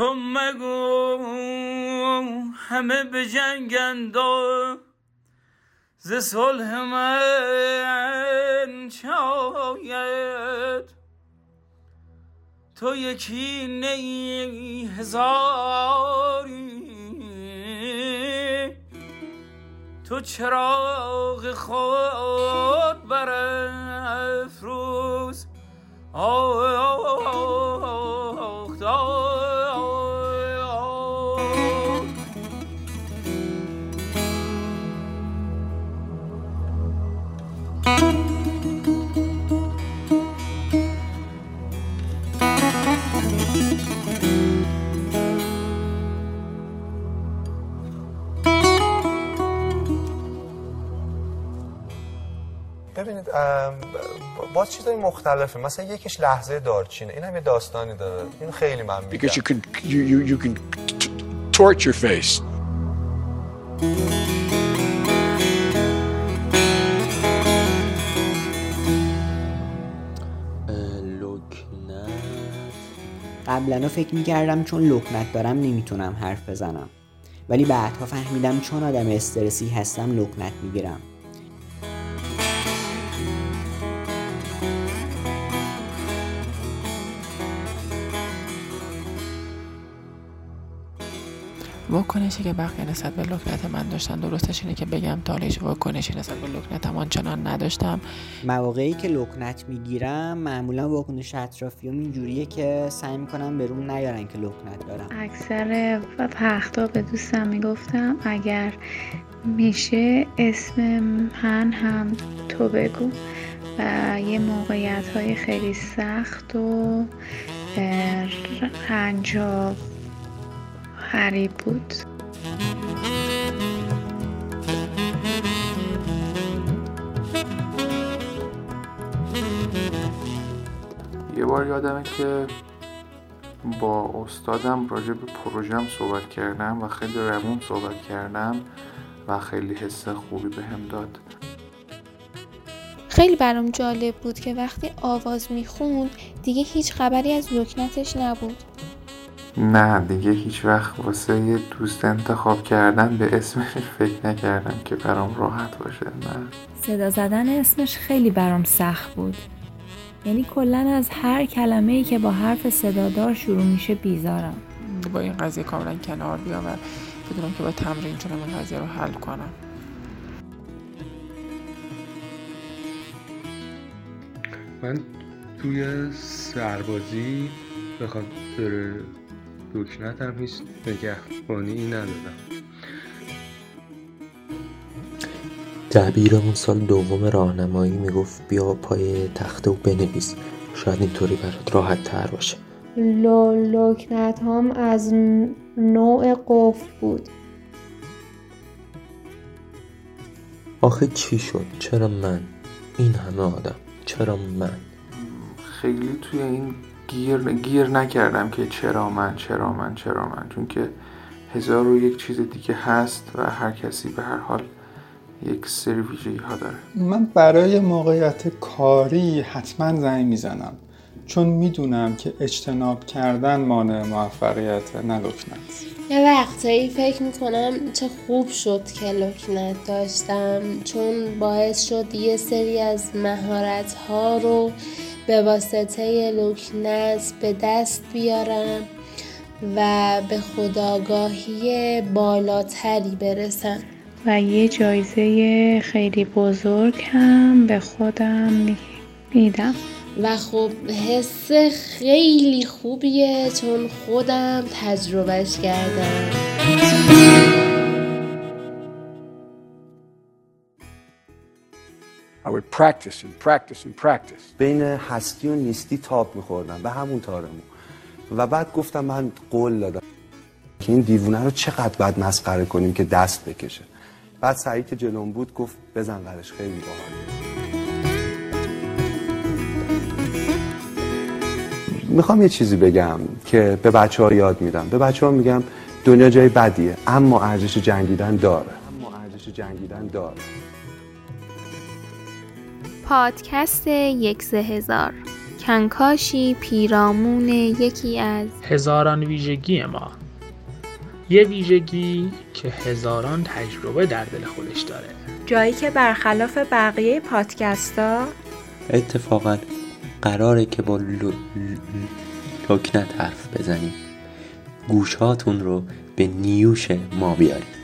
تو مگو همه به جنگند و ز صلح من چاید تو یکی نی هزاری تو چراغ خود برافروز آه ببینید باز چیزای مختلفه. مثلا یکیش لحظه دارچینه. این هم یه داستانی داره. این خیلی من میگم. Because you can you you you can torch your face. قبلا فکر می‌کردم چون لکنت دارم نمی‌تونم حرف بزنم. ولی بعدها فهمیدم چون آدم استرسی هستم لکنت می‌گیرم. واکنشی که بقیه نسبت به لکنت من داشتن درستش اینه که بگم تا حالا هیچ واکنشی نسبت به لکنتم آنچنان نداشتم. مواقعی که لکنت می‌گیرم معمولا واکنش اطرافیام اینجوریه که سعی می‌کنم به روم نیارن که لکنت دارم اکثر وقتا به دوستم می‌گفتم اگر میشه اسم من هم تو بگو و یه موقعیت های خیلی سخت و رنجا هری بود. یه بار یادمه که با استادم راجع به پروژم صحبت کردم و خیلی روون صحبت کردم و خیلی حس خوبی بهم داد. خیلی برام جالب بود که وقتی آواز می‌خوند دیگه هیچ خبری از لکنتش نبود. نه دیگه هیچ وقت واسه یه دوست انتخاب کردن به اسمش فکر نکردم که برام راحت باشه نه. صدا زدن اسمش خیلی برام سخت بود. یعنی کلا از هر کلمه ای که با حرف صدادار شروع میشه بیزارم. با این قضیه کاملا کنار بیام و بدونم که با تمرین تونم این قضیه رو حل کنم. من توی سربازی به خاطر لکنت هم هیچ نگهبانی ندادم. دبیرمون سال دوم راهنمایی می‌گفت بیا پای تخته و بنویس. شاید اینطوری برات راحت تر باشه. لکنت هم از نوع قفل بود. آخه چی شد؟ چرا من؟ این همه آدم. چرا من؟ خیلی توی این گیر, گیر نکردم که چرا من چرا من چرا من. چون که هزار و یک چیز دیگه هست و هر کسی به هر حال یک سری ویژگی ها داره. من برای موقعیت کاری حتما زنگ می‌زنم چون می‌دونم که اجتناب کردن مانع موفقیت نه لکنت یه وقتایی فکر می‌کنم چه خوب شد که لکنت داشتم چون باعث شد یه سری از مهارت ها رو به واسطه لکنت به دست بیارم و به خداگاهی بالاتری برسم. و یه جایزه خیلی بزرگ هم به خودم میدم. و خب حس خیلی خوبیه چون خودم تجربهش کردم. I would practice and practice and practice. بین هستی و نیستی تاب میخوردم به همون تارمون. و بعد گفتم من قول دادم که این دیوونه رو چقدر باید مسخره کنیم که دست بکشه. بعد سعید که جلوم بود گفت بزن قرش خیلی باحاله. می‌خوام یه چیزی بگم که به بچه ها یاد میدم. به بچه ها میگم دنیا جای بدیه اما ارزش جنگیدن داره. اما ارزش جنگیدن داره. پادکست یک سه هزار. کنکاشی پیرامون یکی از هزاران ویژگی ما. یه ویژگی که هزاران تجربه در دل خودش داره. جایی که برخلاف بقیه پادکستا اتفاقا قراره که با لکنت حرف بزنیم. گوشاتون رو به نیوش ما بیاریم